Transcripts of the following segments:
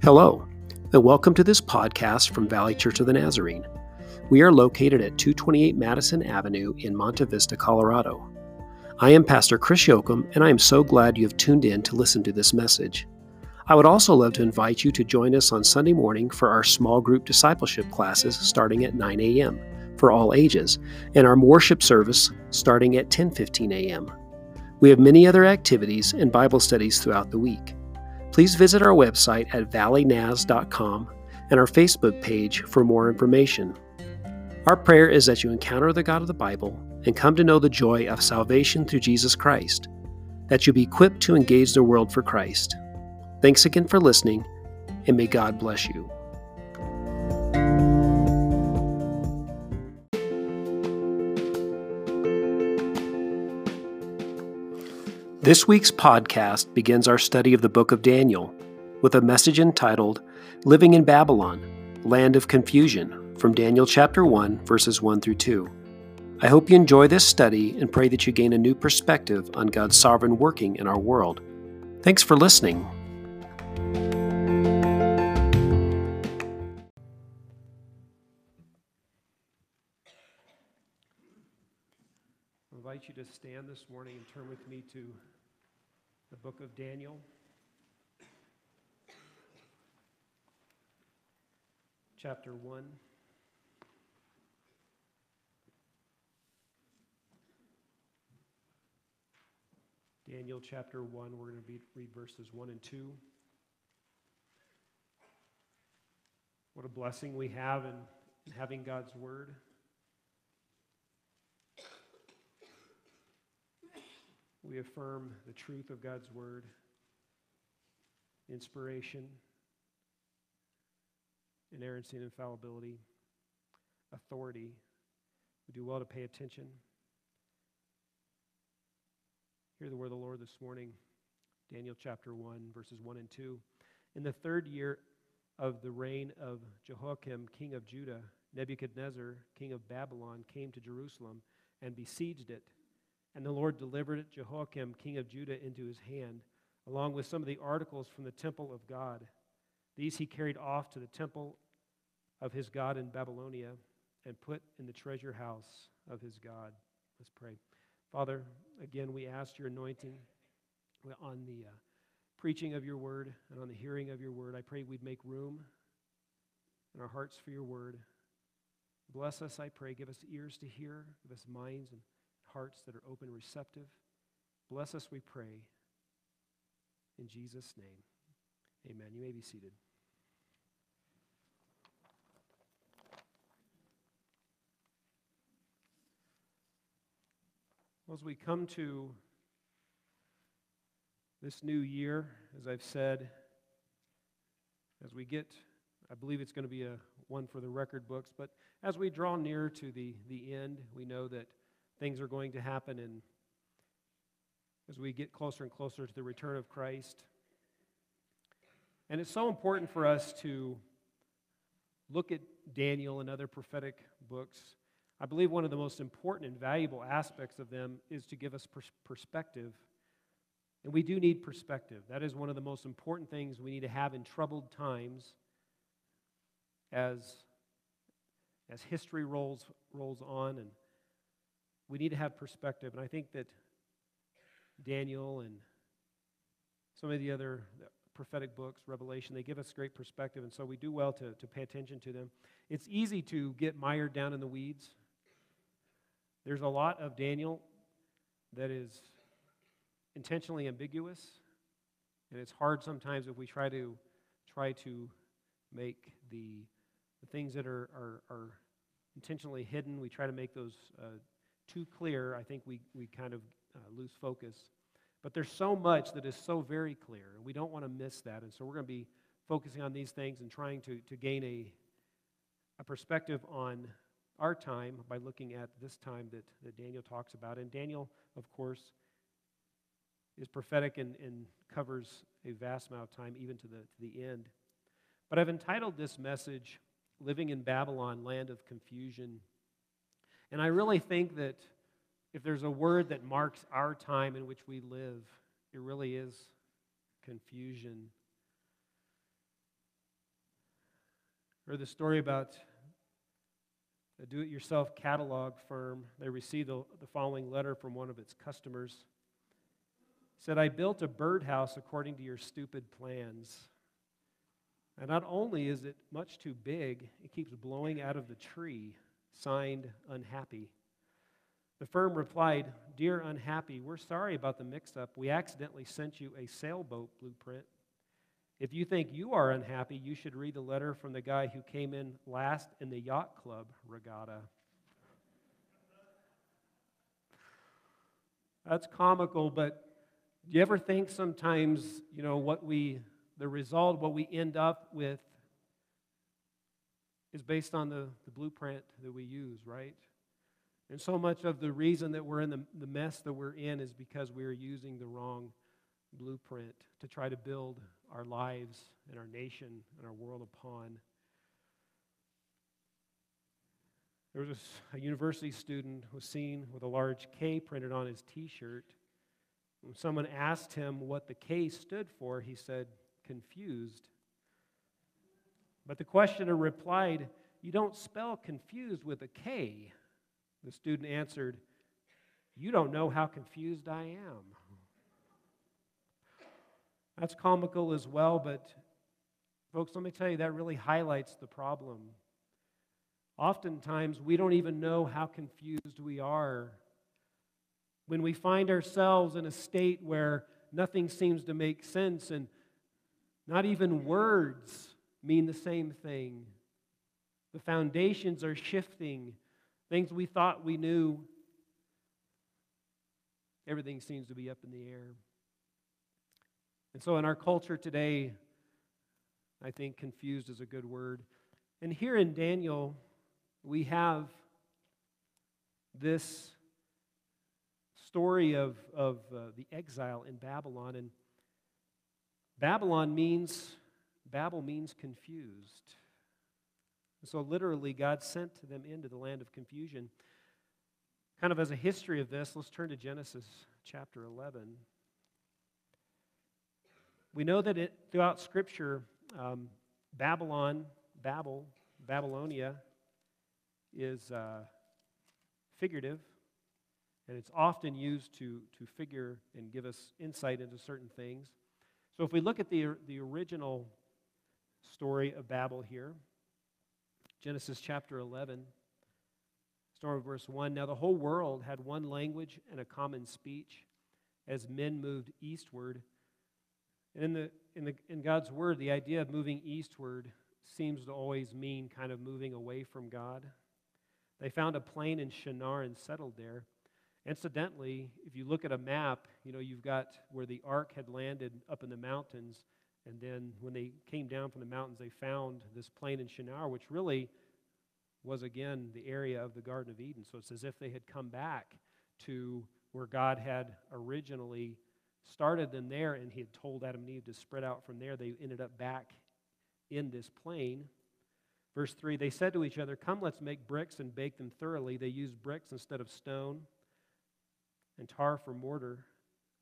Hello, and welcome to this podcast from Valley Church of the Nazarene. We are located at 228 Madison Avenue in Monte Vista, Colorado. I am Pastor Chris Yoakum, and I am so glad you have tuned in to listen to this message. I would also love to invite you to join us on Sunday morning for our small group discipleship classes starting at 9 a.m. for all ages, and our worship service starting at 10:15 a.m. We have many other activities and Bible studies throughout the week please visit our website at valleynaz.com and our Facebook page for more information. Our prayer is that you encounter the God of the Bible and come to know the joy of salvation through Jesus Christ, that you be equipped to engage the world for Christ. Thanks again for listening, and may God bless you. This week's podcast begins our study of the book of Daniel with a message entitled Living in Babylon, Land of Confusion, from Daniel chapter 1, verses 1 through 2. I hope you enjoy this study and pray that you gain a new perspective on God's sovereign working in our world. Thanks for listening. Invite you to stand this morning and turn with me to the book of Daniel. Chapter 1. Daniel chapter 1, we're going to read verses 1 and 2. What a blessing we have in, in having God's Word. We affirm the truth of God's word, inspiration, inerrancy and infallibility, authority. We do well to pay attention. Hear the word of the Lord this morning, Daniel chapter 1, verses 1 and 2. In the third year of the reign of Jehoiakim, king of Judah, Nebuchadnezzar, king of Babylon, came to Jerusalem and besieged it. And the Lord delivered Jehoiakim, king of Judah, into his hand, along with some of the articles from the temple of God. These he carried off to the temple of his God in Babylonia and put in the treasure house of his God. Let's pray. Father, again, we ask your anointing on the uh, preaching of your word and on the hearing of your word. I pray we'd make room in our hearts for your word. Bless us, I pray. Give us ears to hear, give us minds and hearts that are open, receptive. Bless us, we pray. In Jesus' name, amen. You may be seated. Well, as we come to this new year, as I've said, as we get, I believe it's going to be a one for the record books, but as we draw near to the, the end, we know that things are going to happen and as we get closer and closer to the return of Christ. And it's so important for us to look at Daniel and other prophetic books. I believe one of the most important and valuable aspects of them is to give us pers- perspective. And we do need perspective. That is one of the most important things we need to have in troubled times as, as history rolls, rolls on and we need to have perspective. And I think that Daniel and some of the other prophetic books, Revelation, they give us great perspective. And so we do well to, to pay attention to them. It's easy to get mired down in the weeds. There's a lot of Daniel that is intentionally ambiguous. And it's hard sometimes if we try to try to make the, the things that are, are, are intentionally hidden, we try to make those uh, too clear, I think we, we kind of uh, lose focus. But there's so much that is so very clear, and we don't want to miss that. And so we're going to be focusing on these things and trying to, to gain a, a perspective on our time by looking at this time that, that Daniel talks about. And Daniel, of course, is prophetic and, and covers a vast amount of time, even to the, to the end. But I've entitled this message, Living in Babylon, Land of Confusion. And I really think that if there's a word that marks our time in which we live, it really is confusion. Heard the story about a do it yourself catalog firm. They received the, the following letter from one of its customers. It said, I built a birdhouse according to your stupid plans. And not only is it much too big, it keeps blowing out of the tree. Signed, Unhappy. The firm replied, Dear Unhappy, we're sorry about the mix up. We accidentally sent you a sailboat blueprint. If you think you are unhappy, you should read the letter from the guy who came in last in the yacht club regatta. That's comical, but do you ever think sometimes, you know, what we, the result, what we end up with is based on the, the blueprint that we use, right? And so much of the reason that we're in the, the mess that we're in is because we are using the wrong blueprint to try to build our lives and our nation and our world upon. There was a, university student who was seen with a large K printed on his t-shirt. When someone asked him what the K stood for, he said, confused. But the questioner replied, You don't spell confused with a K. The student answered, You don't know how confused I am. That's comical as well, but folks, let me tell you, that really highlights the problem. Oftentimes, we don't even know how confused we are. When we find ourselves in a state where nothing seems to make sense and not even words mean the same thing, the foundations are shifting, things we thought we knew, everything seems to be up in the air. And so, in our culture today, I think confused is a good word. And here in Daniel, we have this story of, of uh, the exile in Babylon. And Babylon means, Babel means confused. So, literally, God sent them into the land of confusion. Kind of as a history of this, let's turn to Genesis chapter 11. We know that it, throughout Scripture, um, Babylon, Babel, Babylonia is uh, figurative, and it's often used to, to figure and give us insight into certain things. So if we look at the, the original story of Babel here, Genesis chapter 11, starting verse 1. Now the whole world had one language and a common speech as men moved eastward and in, the, in, the, in God's word, the idea of moving eastward seems to always mean kind of moving away from God. They found a plain in Shinar and settled there. Incidentally, if you look at a map, you know, you've got where the ark had landed up in the mountains, and then when they came down from the mountains, they found this plain in Shinar, which really was again the area of the Garden of Eden. So it's as if they had come back to where God had originally started them there, and he had told Adam and Eve to spread out from there. They ended up back in this plain. Verse 3 They said to each other, Come, let's make bricks and bake them thoroughly. They used bricks instead of stone and tar for mortar.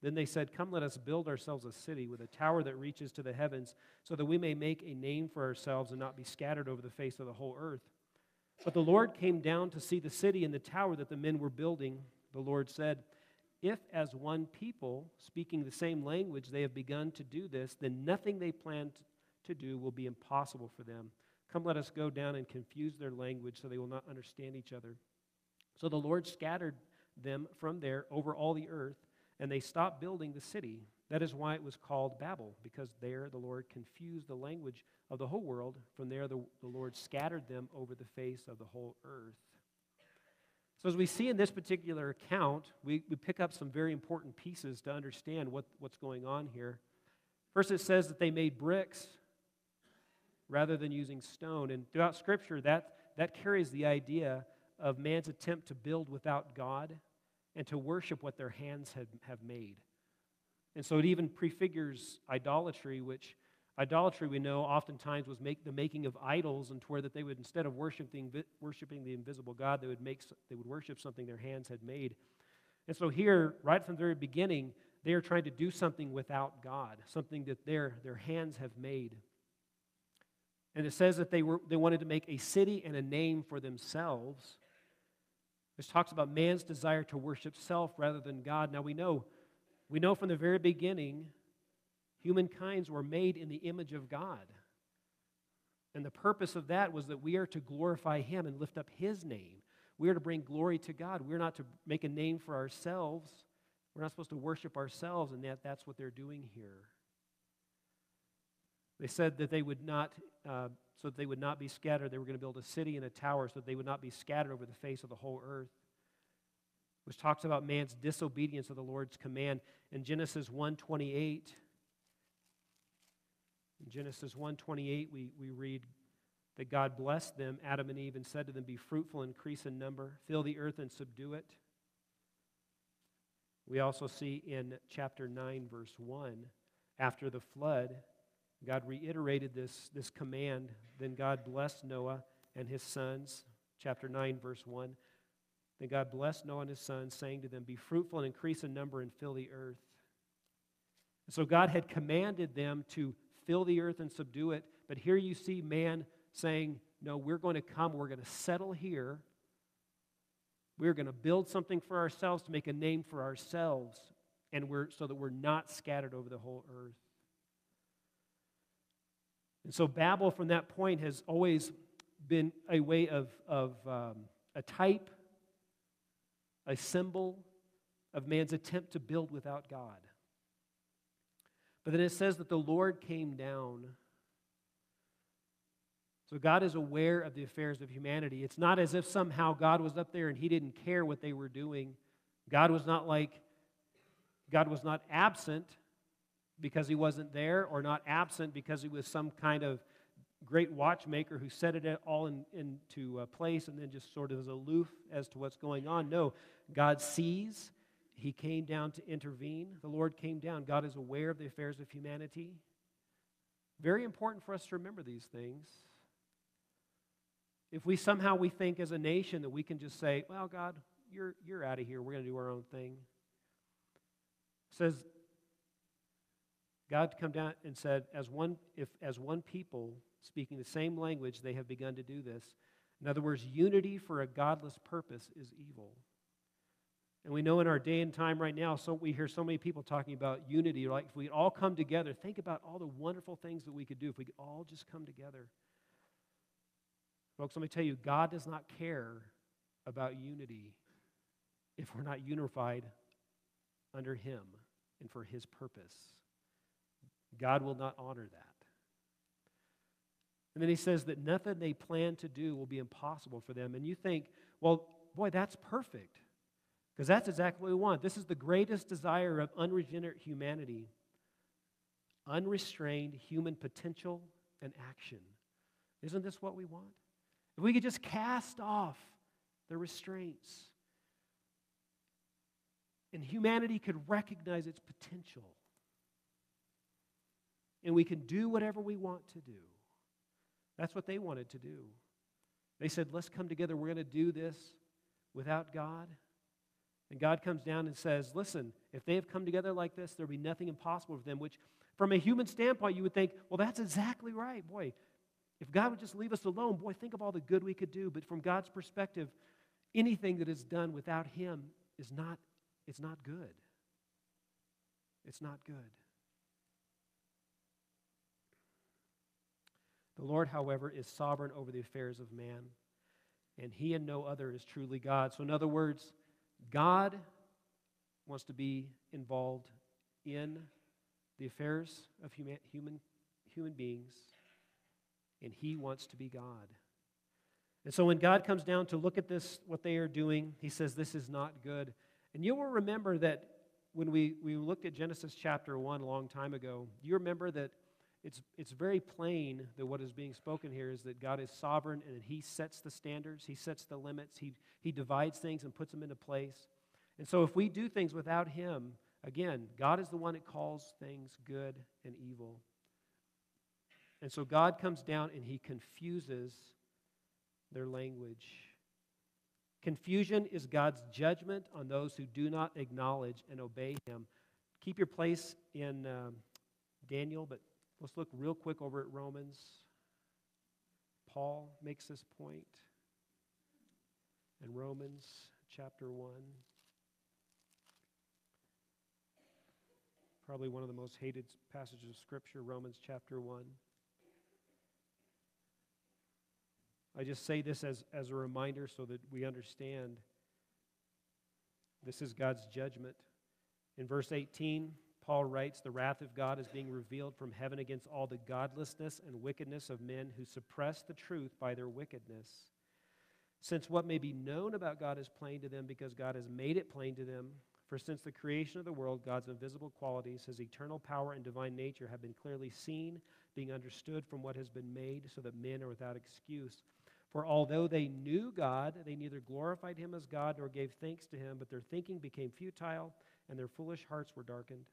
Then they said, Come, let us build ourselves a city with a tower that reaches to the heavens, so that we may make a name for ourselves and not be scattered over the face of the whole earth. But the Lord came down to see the city and the tower that the men were building. The Lord said, if, as one people, speaking the same language, they have begun to do this, then nothing they plan to do will be impossible for them. Come, let us go down and confuse their language so they will not understand each other. So the Lord scattered them from there over all the earth, and they stopped building the city. That is why it was called Babel, because there the Lord confused the language of the whole world. From there, the, the Lord scattered them over the face of the whole earth. So, as we see in this particular account, we, we pick up some very important pieces to understand what, what's going on here. First, it says that they made bricks rather than using stone. And throughout Scripture, that, that carries the idea of man's attempt to build without God and to worship what their hands had, have made. And so it even prefigures idolatry, which Idolatry, we know, oftentimes was make, the making of idols, and to where that they would, instead of worshiping, worshiping the invisible God, they would, make, they would worship something their hands had made. And so here, right from the very beginning, they are trying to do something without God, something that their, their hands have made. And it says that they, were, they wanted to make a city and a name for themselves. This talks about man's desire to worship self rather than God. Now we know, we know from the very beginning, humankinds were made in the image of God. And the purpose of that was that we are to glorify Him and lift up His name. We are to bring glory to God. We're not to make a name for ourselves. We're not supposed to worship ourselves, and that, that's what they're doing here. They said that they would not, uh, so that they would not be scattered, they were going to build a city and a tower so that they would not be scattered over the face of the whole earth. Which talks about man's disobedience of the Lord's command. In Genesis 1:28, in Genesis 1:28, we, we read that God blessed them, Adam and Eve, and said to them, Be fruitful, increase in number, fill the earth and subdue it. We also see in chapter 9, verse 1, after the flood, God reiterated this, this command. Then God blessed Noah and his sons. Chapter 9, verse 1. Then God blessed Noah and his sons, saying to them, Be fruitful and increase in number and fill the earth. And so God had commanded them to fill the earth and subdue it. But here you see man saying, No, we're going to come, we're going to settle here. We're going to build something for ourselves to make a name for ourselves, and we're, so that we're not scattered over the whole earth. And so Babel, from that point, has always been a way of, of um, a type, a symbol of man's attempt to build without God. But then it says that the Lord came down. So God is aware of the affairs of humanity. It's not as if somehow God was up there and he didn't care what they were doing. God was not like, God was not absent because he wasn't there, or not absent because he was some kind of great watchmaker who set it all in, into place and then just sort of is aloof as to what's going on. No, God sees. He came down to intervene. The Lord came down. God is aware of the affairs of humanity. Very important for us to remember these things. If we somehow we think as a nation that we can just say, well, God, you're, you're out of here. We're going to do our own thing. It says God come down and said, as one, if as one people speaking the same language, they have begun to do this. In other words, unity for a godless purpose is evil. And we know in our day and time right now, so we hear so many people talking about unity. Like if we all come together, think about all the wonderful things that we could do if we could all just come together. Folks, let me tell you, God does not care about unity if we're not unified under Him and for His purpose. God will not honor that. And then he says that nothing they plan to do will be impossible for them. And you think, well, boy, that's perfect. Because that's exactly what we want. This is the greatest desire of unregenerate humanity unrestrained human potential and action. Isn't this what we want? If we could just cast off the restraints and humanity could recognize its potential and we can do whatever we want to do. That's what they wanted to do. They said, let's come together. We're going to do this without God. And God comes down and says, listen, if they have come together like this, there'll be nothing impossible for them, which from a human standpoint, you would think, well, that's exactly right. Boy, if God would just leave us alone, boy, think of all the good we could do. But from God's perspective, anything that is done without Him is not, it's not good. It's not good. The Lord, however, is sovereign over the affairs of man, and he and no other is truly God. So, in other words, God wants to be involved in the affairs of human, human, human beings, and he wants to be God. And so when God comes down to look at this, what they are doing, he says, This is not good. And you will remember that when we, we looked at Genesis chapter 1 a long time ago, you remember that it's, it's very plain that what is being spoken here is that God is sovereign and that He sets the standards, He sets the limits, He, he divides things and puts them into place. And so if we do things without Him, again, God is the one that calls things good and evil. And so God comes down and He confuses their language. Confusion is God's judgment on those who do not acknowledge and obey Him. Keep your place in um, Daniel, but Let's look real quick over at Romans. Paul makes this point in Romans chapter 1. Probably one of the most hated passages of Scripture, Romans chapter 1. I just say this as, as a reminder so that we understand this is God's judgment. In verse 18, Paul writes, The wrath of God is being revealed from heaven against all the godlessness and wickedness of men who suppress the truth by their wickedness. Since what may be known about God is plain to them because God has made it plain to them. For since the creation of the world, God's invisible qualities, his eternal power and divine nature, have been clearly seen, being understood from what has been made, so that men are without excuse. For although they knew God, they neither glorified him as God nor gave thanks to him, but their thinking became futile, and their foolish hearts were darkened.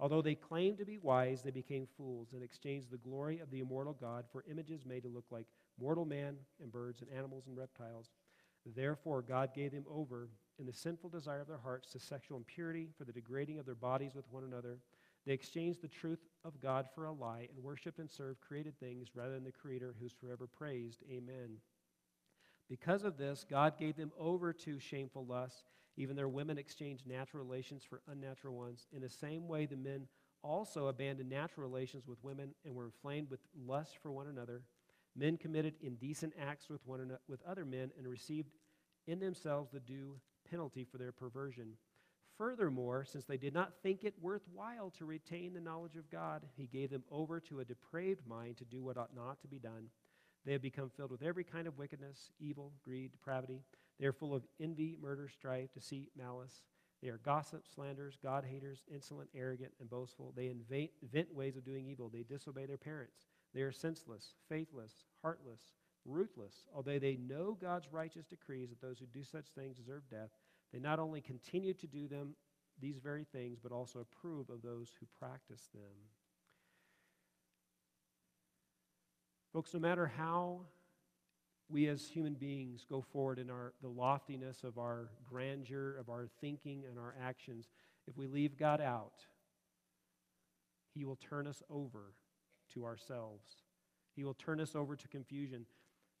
Although they claimed to be wise, they became fools and exchanged the glory of the immortal God for images made to look like mortal man and birds and animals and reptiles. Therefore, God gave them over in the sinful desire of their hearts to sexual impurity for the degrading of their bodies with one another. They exchanged the truth of God for a lie and worshiped and served created things rather than the Creator who's forever praised. Amen. Because of this, God gave them over to shameful lusts. Even their women exchanged natural relations for unnatural ones. In the same way, the men also abandoned natural relations with women and were inflamed with lust for one another. Men committed indecent acts with one with other men and received in themselves the due penalty for their perversion. Furthermore, since they did not think it worthwhile to retain the knowledge of God, he gave them over to a depraved mind to do what ought not to be done. They have become filled with every kind of wickedness, evil, greed, depravity. They are full of envy, murder, strife, deceit, malice. They are gossips, slanderers, God haters, insolent, arrogant, and boastful. They invent, ways of doing evil. They disobey their parents. They are senseless, faithless, heartless, ruthless. Although they know God's righteous decrees that those who do such things deserve death, they not only continue to do them, these very things, but also approve of those who practice them. Folks, no matter how we as human beings go forward in our, the loftiness of our grandeur, of our thinking and our actions, if we leave God out, He will turn us over to ourselves. He will turn us over to confusion.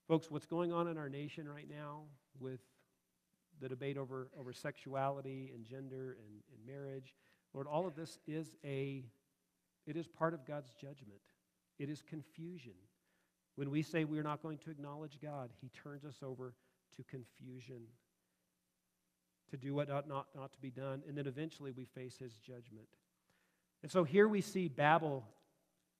Folks, what's going on in our nation right now with the debate over, over sexuality and gender and, and marriage, Lord, all of this is a, it is part of God's judgment. It is confusion. When we say we're not going to acknowledge God, He turns us over to confusion, to do what ought not, not to be done, and then eventually we face His judgment. And so here we see Babel.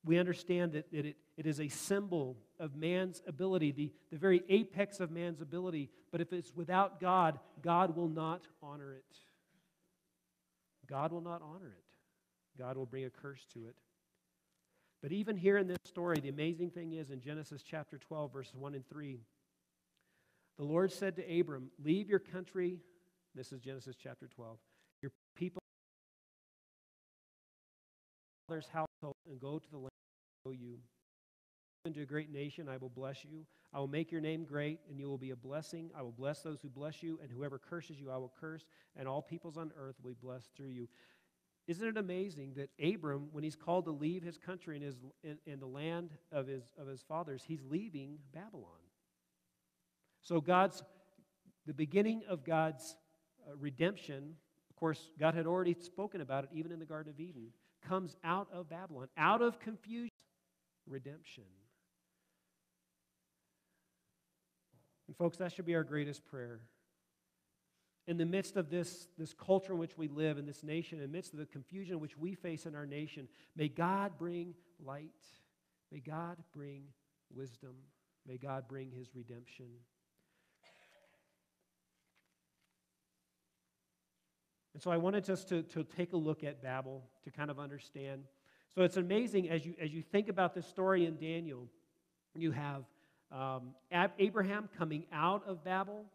We understand that, it, it is a symbol of man's ability, the, the very apex of man's ability. But if it's without God, God will not honor it. God will not honor it. God will bring a curse to it. But even here in this story, the amazing thing is in Genesis chapter 12, verses 1 and 3, the Lord said to Abram, Leave your country. This is Genesis chapter 12. Your people, father's household, and go to the land I you. Into a great nation, I will bless you. I will make your name great, and you will be a blessing. I will bless those who bless you, and whoever curses you, I will curse, and all peoples on earth will be blessed through you. Isn't it amazing that Abram, when he's called to leave his country and, his, in, in the land of his, of his fathers, he's leaving Babylon? So, God's, the beginning of God's uh, redemption, of course, God had already spoken about it even in the Garden of Eden, comes out of Babylon, out of confusion, redemption. And, folks, that should be our greatest prayer in the midst of this, this culture in which we live, in this nation, in the midst of the confusion which we face in our nation, may God bring light. May God bring wisdom. May God bring his redemption. And so I wanted us to, to take a look at Babel to kind of understand. So it's amazing as you, as you think about this story in Daniel, you have um, Abraham coming out of Babel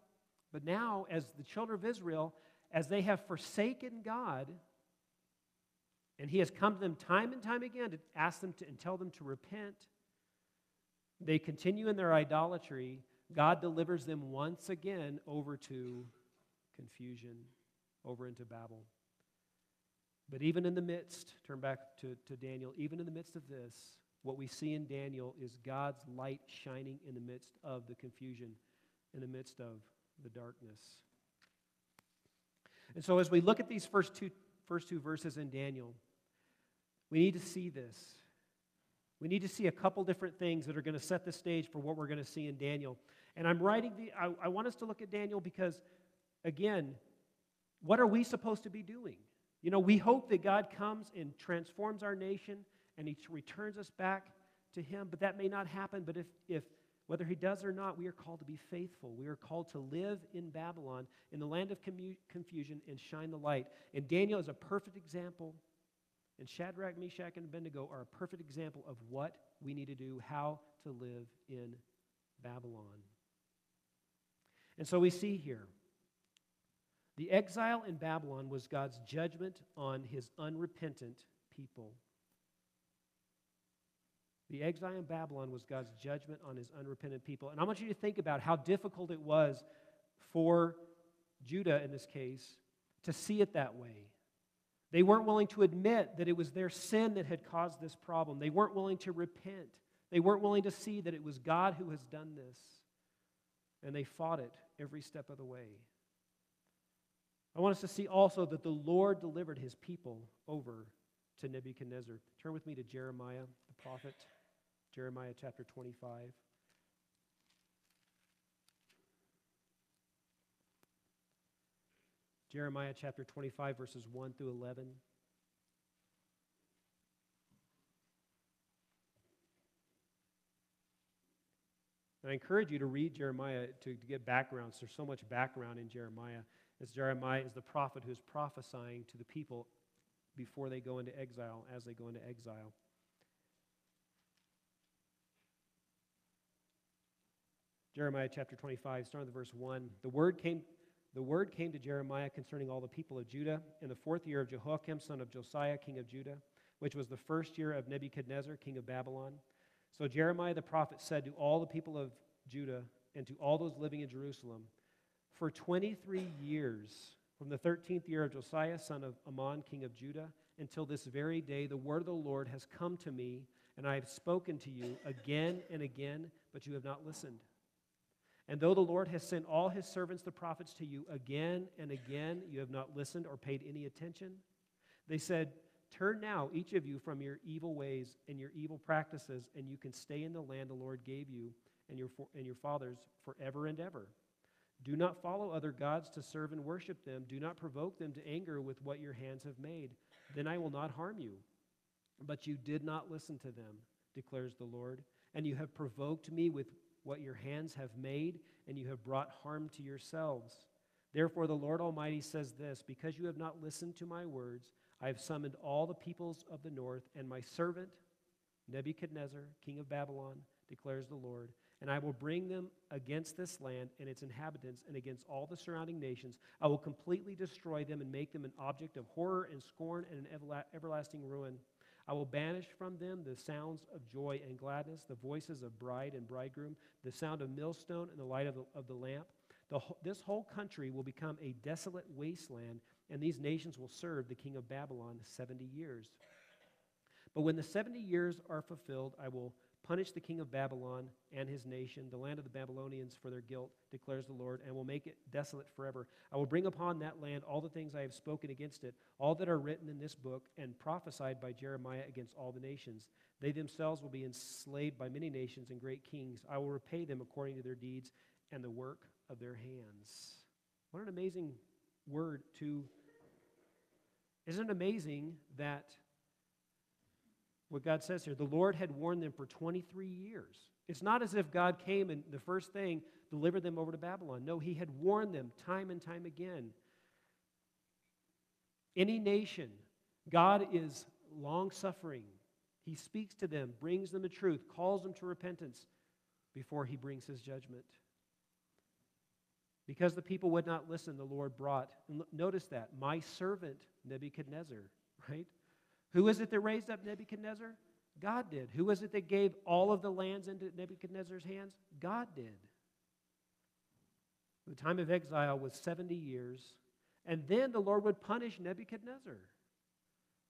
but now, as the children of Israel, as they have forsaken God, and He has come to them time and time again to ask them to, and tell them to repent, they continue in their idolatry. God delivers them once again over to confusion, over into Babel. But even in the midst, turn back to, to Daniel, even in the midst of this, what we see in Daniel is God's light shining in the midst of the confusion, in the midst of the darkness. And so, as we look at these first two, first two verses in Daniel, we need to see this. We need to see a couple different things that are going to set the stage for what we're going to see in Daniel. And I'm writing the, I, I want us to look at Daniel because, again, what are we supposed to be doing? You know, we hope that God comes and transforms our nation and he returns us back to him, but that may not happen. But if, if whether he does or not, we are called to be faithful. We are called to live in Babylon, in the land of commu- confusion, and shine the light. And Daniel is a perfect example, and Shadrach, Meshach, and Abednego are a perfect example of what we need to do, how to live in Babylon. And so we see here the exile in Babylon was God's judgment on his unrepentant people. The exile in Babylon was God's judgment on his unrepentant people. And I want you to think about how difficult it was for Judah, in this case, to see it that way. They weren't willing to admit that it was their sin that had caused this problem. They weren't willing to repent. They weren't willing to see that it was God who has done this. And they fought it every step of the way. I want us to see also that the Lord delivered his people over to Nebuchadnezzar. Turn with me to Jeremiah, the prophet. Jeremiah chapter 25. Jeremiah chapter 25, verses 1 through 11. And I encourage you to read Jeremiah to, to get background. There's so much background in Jeremiah. As Jeremiah is the prophet who is prophesying to the people before they go into exile, as they go into exile. Jeremiah chapter 25, starting with verse 1. The word came. The word came to Jeremiah concerning all the people of Judah in the fourth year of Jehoiakim, son of Josiah, king of Judah, which was the first year of Nebuchadnezzar, king of Babylon. So Jeremiah the prophet said to all the people of Judah and to all those living in Jerusalem, For 23 years, from the 13th year of Josiah, son of Amon, king of Judah, until this very day, the word of the Lord has come to me, and I have spoken to you again and again, but you have not listened. And though the Lord has sent all his servants, the prophets, to you again and again, you have not listened or paid any attention. They said, Turn now, each of you, from your evil ways and your evil practices, and you can stay in the land the Lord gave you and your, and your fathers forever and ever. Do not follow other gods to serve and worship them. Do not provoke them to anger with what your hands have made. Then I will not harm you. But you did not listen to them, declares the Lord, and you have provoked me with what your hands have made, and you have brought harm to yourselves. Therefore, the Lord Almighty says this Because you have not listened to my words, I have summoned all the peoples of the north, and my servant, Nebuchadnezzar, king of Babylon, declares the Lord. And I will bring them against this land and its inhabitants and against all the surrounding nations. I will completely destroy them and make them an object of horror and scorn and an everlasting ruin. I will banish from them the sounds of joy and gladness, the voices of bride and bridegroom, the sound of millstone and the light of the, of the lamp. The, this whole country will become a desolate wasteland, and these nations will serve the king of Babylon 70 years. But when the 70 years are fulfilled, I will punish the king of Babylon and his nation, the land of the Babylonians, for their guilt, declares the Lord, and will make it desolate forever. I will bring upon that land all the things I have spoken against it, all that are written in this book and prophesied by Jeremiah against all the nations. They themselves will be enslaved by many nations and great kings. I will repay them according to their deeds and the work of their hands. What an amazing word to. Isn't it amazing that what God says here. The Lord had warned them for 23 years. It's not as if God came and the first thing delivered them over to Babylon. No, He had warned them time and time again. Any nation, God is long suffering. He speaks to them, brings them the truth, calls them to repentance before He brings His judgment. Because the people would not listen, the Lord brought, notice that, my servant Nebuchadnezzar, right? Who is it that raised up Nebuchadnezzar? God did. Who was it that gave all of the lands into Nebuchadnezzar's hands? God did. The time of exile was 70 years, and then the Lord would punish Nebuchadnezzar.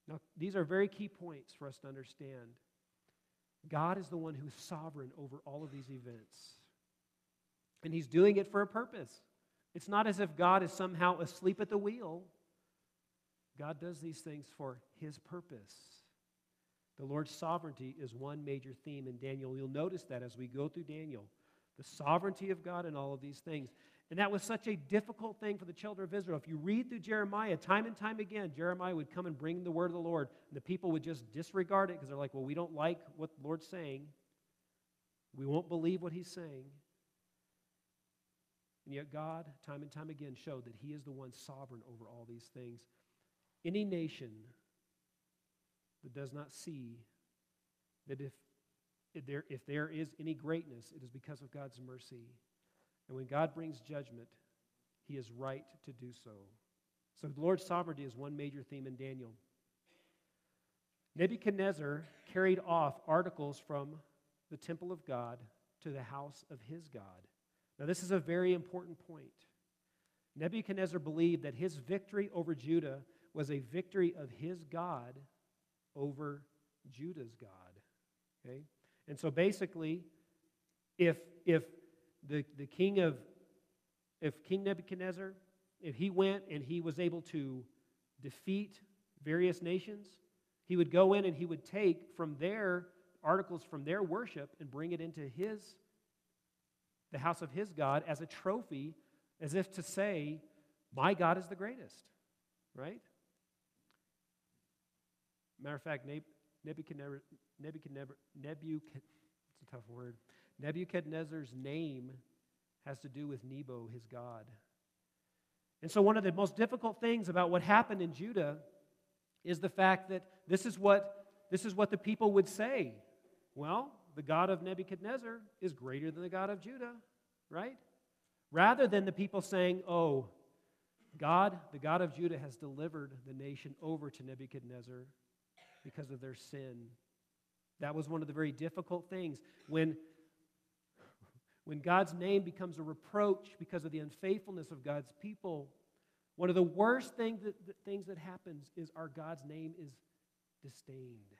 Now, these are very key points for us to understand. God is the one who's sovereign over all of these events. And He's doing it for a purpose. It's not as if God is somehow asleep at the wheel. God does these things for His purpose. The Lord's sovereignty is one major theme in Daniel. You'll notice that as we go through Daniel. The sovereignty of God in all of these things. And that was such a difficult thing for the children of Israel. If you read through Jeremiah, time and time again, Jeremiah would come and bring the word of the Lord, and the people would just disregard it because they're like, well, we don't like what the Lord's saying. We won't believe what he's saying. And yet, God, time and time again, showed that he is the one sovereign over all these things. Any nation that does not see that if, there, if there is any greatness, it is because of God's mercy and when God brings judgment, he is right to do so. So the Lord's sovereignty is one major theme in Daniel. Nebuchadnezzar carried off articles from the temple of God to the house of his God. Now, this is a very important point. Nebuchadnezzar believed that his victory over Judah was a victory of his God over Judah's God. Okay? And so basically, if, if the, the king of, if King Nebuchadnezzar, if he went and he was able to defeat various nations, he would go in and he would take from their articles from their worship and bring it into his, the house of his God as a trophy, as if to say, My God is the greatest, right? Matter of fact, Nebuchadnezzar, Nebuchadnezzar, it's a tough word. Nebuchadnezzar's name has to do with Nebo, his God. And so, one of the most difficult things about what happened in Judah is the fact that this is what, this is what the people would say. Well, the God of Nebuchadnezzar is greater than the God of Judah, right? Rather than the people saying, oh, God, the God of Judah, has delivered the nation over to Nebuchadnezzar because of their sin. That was one of the very difficult things. When when God's name becomes a reproach because of the unfaithfulness of God's people, one of the worst thing that, things that happens is our God's name is disdained.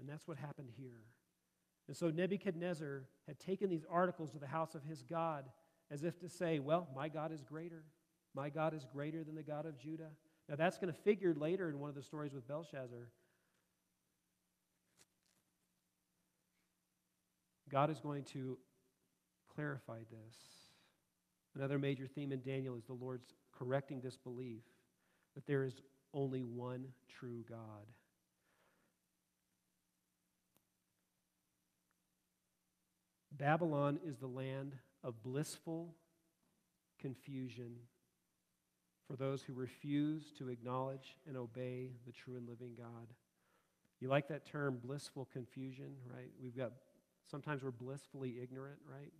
And that's what happened here. And so Nebuchadnezzar had taken these articles to the house of his God as if to say, well, my God is greater. My God is greater than the God of Judah. Now, that's going to figure later in one of the stories with Belshazzar. God is going to clarify this. Another major theme in Daniel is the Lord's correcting this belief that there is only one true God. Babylon is the land of blissful confusion for those who refuse to acknowledge and obey the true and living God. You like that term, blissful confusion, right? We've got Sometimes we're blissfully ignorant, right?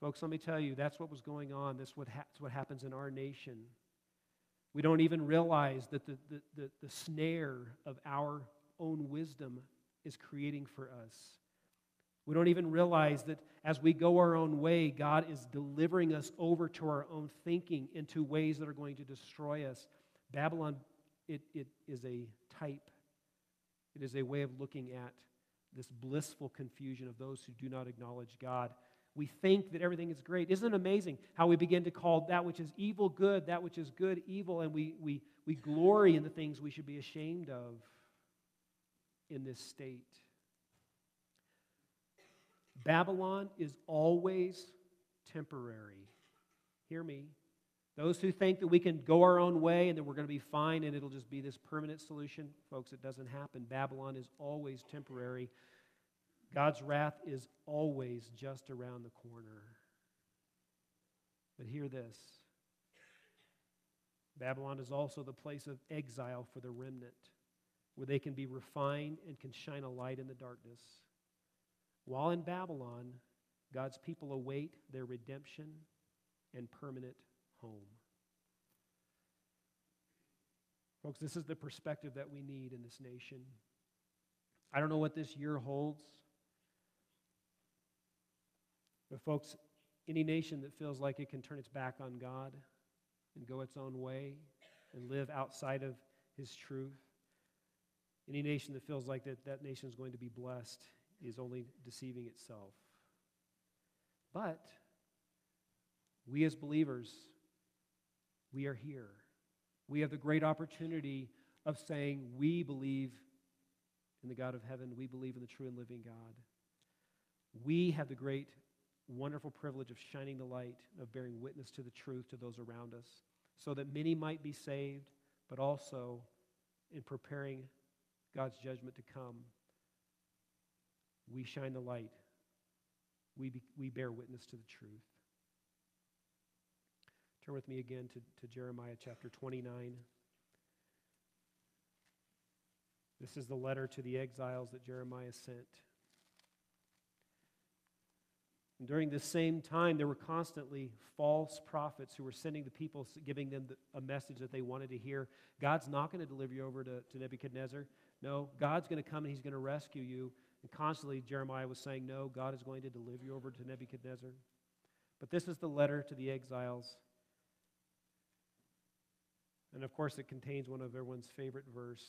Folks, let me tell you, that's what was going on. That's what, ha- what happens in our nation. We don't even realize that the, the, the, the snare of our own wisdom is creating for us. We don't even realize that as we go our own way, God is delivering us over to our own thinking into ways that are going to destroy us. Babylon, it, it is a type, it is a way of looking at this blissful confusion of those who do not acknowledge God. We think that everything is great. Isn't it amazing how we begin to call that which is evil good, that which is good evil, and we, we, we glory in the things we should be ashamed of in this state? Babylon is always temporary. Hear me. Those who think that we can go our own way and that we're going to be fine and it'll just be this permanent solution, folks, it doesn't happen. Babylon is always temporary. God's wrath is always just around the corner. But hear this Babylon is also the place of exile for the remnant, where they can be refined and can shine a light in the darkness. While in Babylon, God's people await their redemption and permanent home. Folks, this is the perspective that we need in this nation. I don't know what this year holds. But, folks, any nation that feels like it can turn its back on God and go its own way and live outside of His truth Any nation that feels like that, that nation is going to be blessed is only deceiving itself. But we as believers, we are here. We have the great opportunity of saying we believe in the God of heaven, we believe in the true and living God. We have the great, wonderful privilege of shining the light, of bearing witness to the truth to those around us, so that many might be saved, but also in preparing God's judgment to come, we shine the light. We, be, we bear witness to the truth. Turn with me again to, to Jeremiah chapter 29. This is the letter to the exiles that Jeremiah sent. And during this same time, there were constantly false prophets who were sending the people, giving them a message that they wanted to hear. God's not going to deliver you over to, to Nebuchadnezzar. No, God's going to come and he's going to rescue you. And constantly, Jeremiah was saying, No, God is going to deliver you over to Nebuchadnezzar. But this is the letter to the exiles. And of course, it contains one of everyone's favorite verse.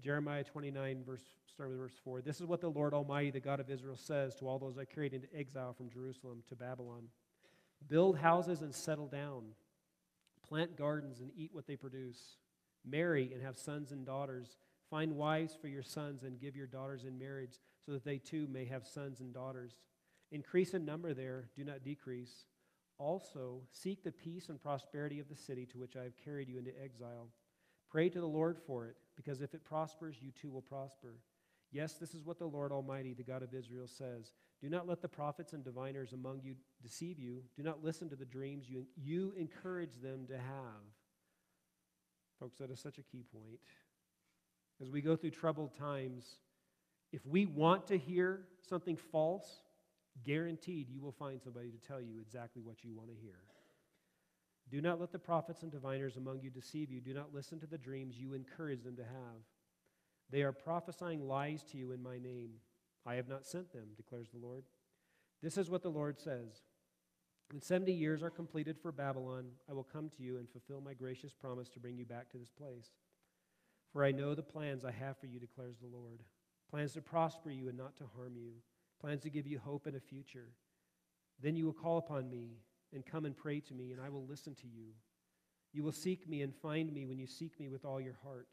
Jeremiah 29, verse, starting with verse 4. This is what the Lord Almighty, the God of Israel, says to all those I carried into exile from Jerusalem to Babylon Build houses and settle down, plant gardens and eat what they produce, marry and have sons and daughters, find wives for your sons and give your daughters in marriage, so that they too may have sons and daughters. Increase in number there, do not decrease. Also, seek the peace and prosperity of the city to which I have carried you into exile. Pray to the Lord for it, because if it prospers, you too will prosper. Yes, this is what the Lord Almighty, the God of Israel, says. Do not let the prophets and diviners among you deceive you. Do not listen to the dreams you, you encourage them to have. Folks, that is such a key point. As we go through troubled times, if we want to hear something false, guaranteed you will find somebody to tell you exactly what you want to hear. Do not let the prophets and diviners among you deceive you. Do not listen to the dreams you encourage them to have. They are prophesying lies to you in my name. I have not sent them, declares the Lord. This is what the Lord says. When 70 years are completed for Babylon, I will come to you and fulfill my gracious promise to bring you back to this place. For I know the plans I have for you, declares the Lord plans to prosper you and not to harm you, plans to give you hope and a future. Then you will call upon me and come and pray to me, and I will listen to you. You will seek me and find me when you seek me with all your heart.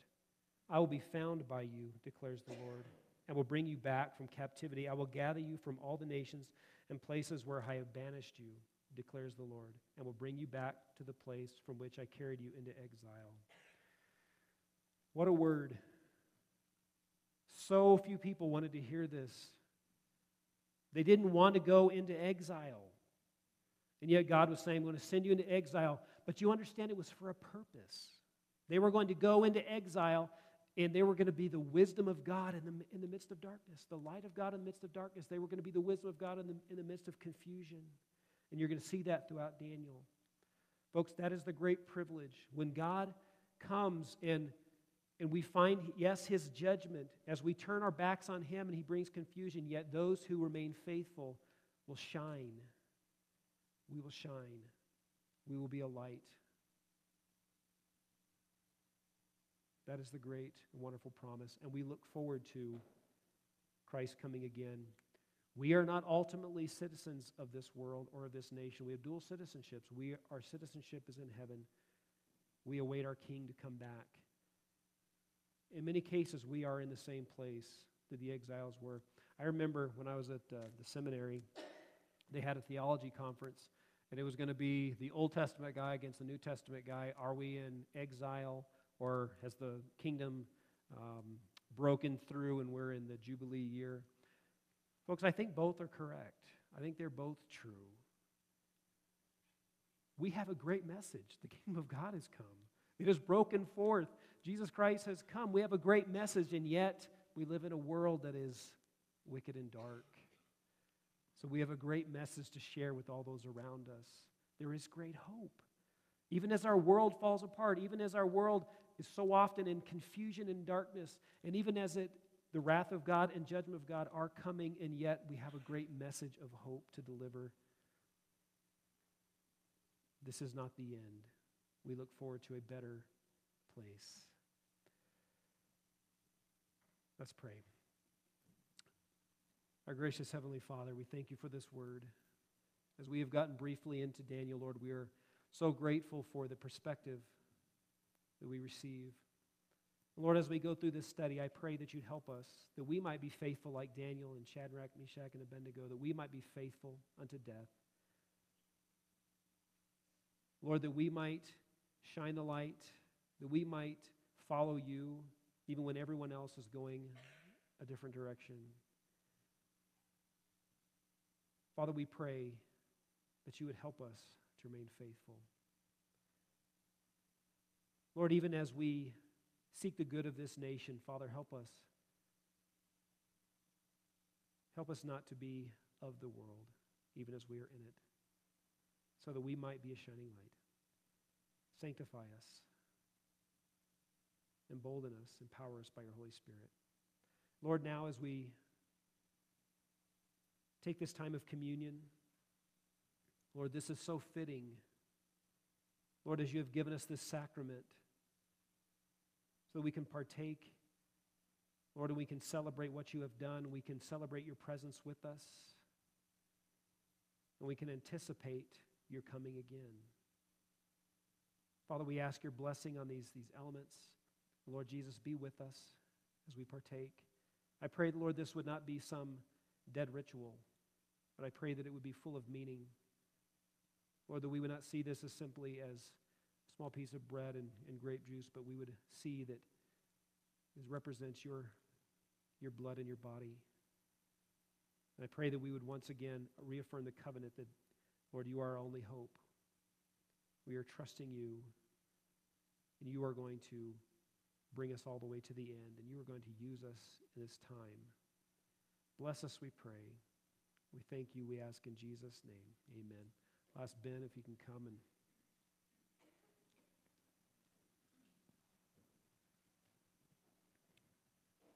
I will be found by you, declares the Lord, and will bring you back from captivity. I will gather you from all the nations and places where I have banished you, declares the Lord, and will bring you back to the place from which I carried you into exile. What a word. So few people wanted to hear this. They didn't want to go into exile. And yet God was saying, I'm going to send you into exile. But you understand it was for a purpose. They were going to go into exile and they were going to be the wisdom of God in the, in the midst of darkness, the light of God in the midst of darkness. They were going to be the wisdom of God in the, in the midst of confusion. And you're going to see that throughout Daniel. Folks, that is the great privilege. When God comes and, and we find, yes, his judgment, as we turn our backs on him and he brings confusion, yet those who remain faithful will shine we will shine. We will be a light. That is the great and wonderful promise. And we look forward to Christ coming again. We are not ultimately citizens of this world or of this nation. We have dual citizenships. We, our citizenship is in heaven. We await our King to come back. In many cases, we are in the same place that the exiles were. I remember when I was at uh, the seminary, they had a theology conference, and it was going to be the Old Testament guy against the New Testament guy. Are we in exile, or has the kingdom um, broken through and we're in the Jubilee year? Folks, I think both are correct. I think they're both true. We have a great message. The kingdom of God has come, it has broken forth. Jesus Christ has come. We have a great message, and yet we live in a world that is wicked and dark. So we have a great message to share with all those around us. There is great hope. Even as our world falls apart, even as our world is so often in confusion and darkness, and even as it the wrath of God and judgment of God are coming, and yet we have a great message of hope to deliver. This is not the end. We look forward to a better place. Let's pray. Our gracious Heavenly Father, we thank you for this word. As we have gotten briefly into Daniel, Lord, we are so grateful for the perspective that we receive. Lord, as we go through this study, I pray that you'd help us, that we might be faithful like Daniel and Shadrach, Meshach, and Abednego, that we might be faithful unto death. Lord, that we might shine the light, that we might follow you even when everyone else is going a different direction. Father, we pray that you would help us to remain faithful. Lord, even as we seek the good of this nation, Father, help us. Help us not to be of the world, even as we are in it, so that we might be a shining light. Sanctify us, embolden us, empower us by your Holy Spirit. Lord, now as we take this time of communion, Lord, this is so fitting. Lord, as you have given us this sacrament, so we can partake. Lord, and we can celebrate what you have done. We can celebrate your presence with us. And we can anticipate your coming again. Father, we ask your blessing on these, these elements. Lord Jesus, be with us as we partake. I pray, Lord, this would not be some dead ritual, but I pray that it would be full of meaning. Lord, that we would not see this as simply as a small piece of bread and, and grape juice, but we would see that this represents your, your blood and your body. And I pray that we would once again reaffirm the covenant that, Lord, you are our only hope. We are trusting you, and you are going to bring us all the way to the end, and you are going to use us in this time. Bless us, we pray. We thank you, we ask in Jesus' name. Amen. Last Ben, if you can come and.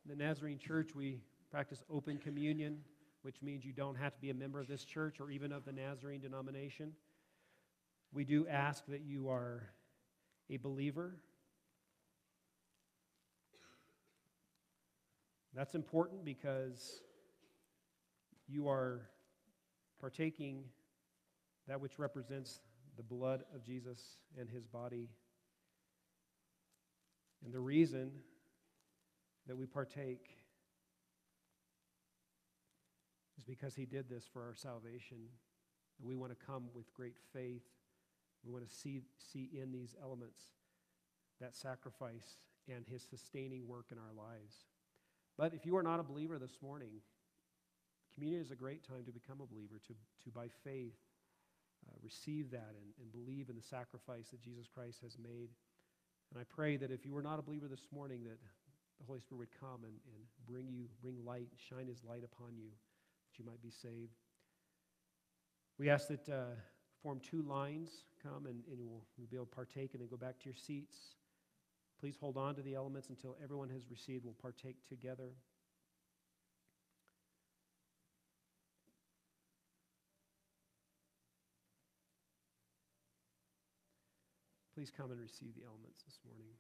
In the Nazarene Church, we practice open communion, which means you don't have to be a member of this church or even of the Nazarene denomination. We do ask that you are a believer. That's important because you are partaking that which represents the blood of Jesus and his body. And the reason that we partake is because he did this for our salvation. And we want to come with great faith we want to see, see in these elements that sacrifice and his sustaining work in our lives. But if you are not a believer this morning, communion is a great time to become a believer, to, to by faith uh, receive that and, and believe in the sacrifice that Jesus Christ has made. And I pray that if you were not a believer this morning, that the Holy Spirit would come and, and bring you, bring light, shine his light upon you, that you might be saved. We ask that uh, form two lines, come and, and you'll, be able to partake and then go back to your seats. Please hold on to the elements until everyone has received. We'll partake together. Please come and receive the elements this morning.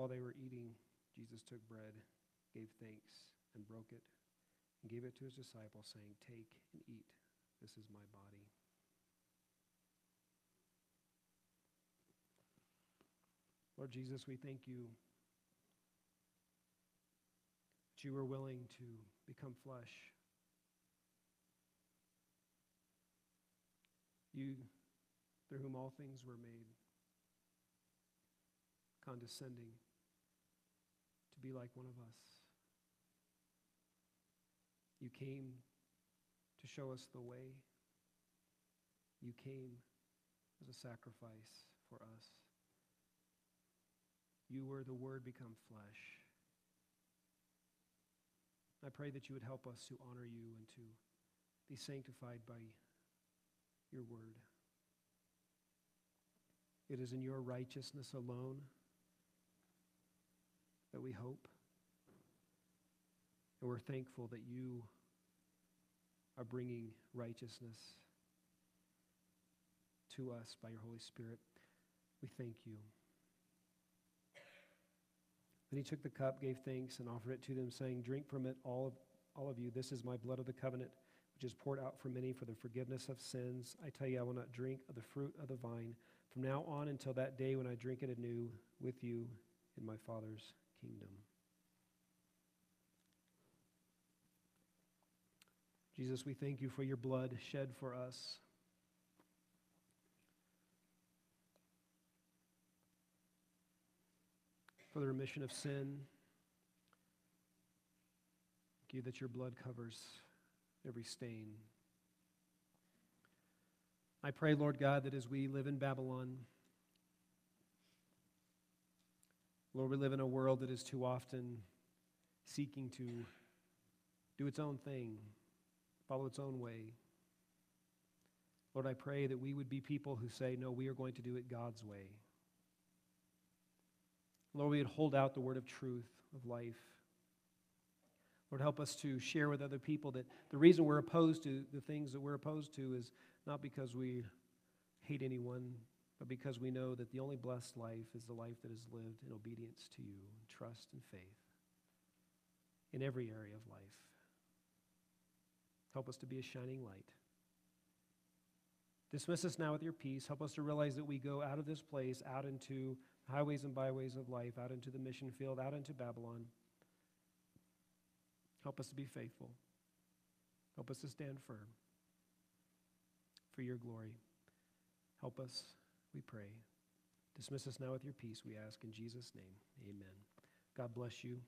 While they were eating, Jesus took bread, gave thanks, and broke it, and gave it to his disciples, saying, Take and eat. This is my body. Lord Jesus, we thank you that you were willing to become flesh. You, through whom all things were made, condescending be like one of us. You came to show us the way. You came as a sacrifice for us. You were the Word become flesh. I pray that you would help us to honor you and to be sanctified by your Word. It is in your righteousness alone that we hope. And we're thankful that you are bringing righteousness to us by your Holy Spirit. We thank you. Then he took the cup, gave thanks, and offered it to them, saying, Drink from it, all of, all of you. This is my blood of the covenant, which is poured out for many for the forgiveness of sins. I tell you, I will not drink of the fruit of the vine from now on until that day when I drink it anew with you in my Father's kingdom. Jesus, we thank you for your blood shed for us. For the remission of sin. Thank you that your blood covers every stain. I pray, Lord God, that as we live in Babylon, Lord, we live in a world that is too often seeking to do its own thing, follow its own way. Lord, I pray that we would be people who say, no, we are going to do it God's way. Lord, we would hold out the word of truth, of life. Lord, help us to share with other people that the reason we're opposed to the things that we're opposed to is not because we hate anyone, but because we know that the only blessed life is the life that is lived in obedience to you, trust and faith in every area of life. Help us to be a shining light. Dismiss us now with your peace. Help us to realize that we go out of this place, out into highways and byways of life, out into the mission field, out into Babylon. Help us to be faithful. Help us to stand firm for your glory. Help us, we pray. Dismiss us now with your peace, we ask in Jesus' name. Amen. God bless you.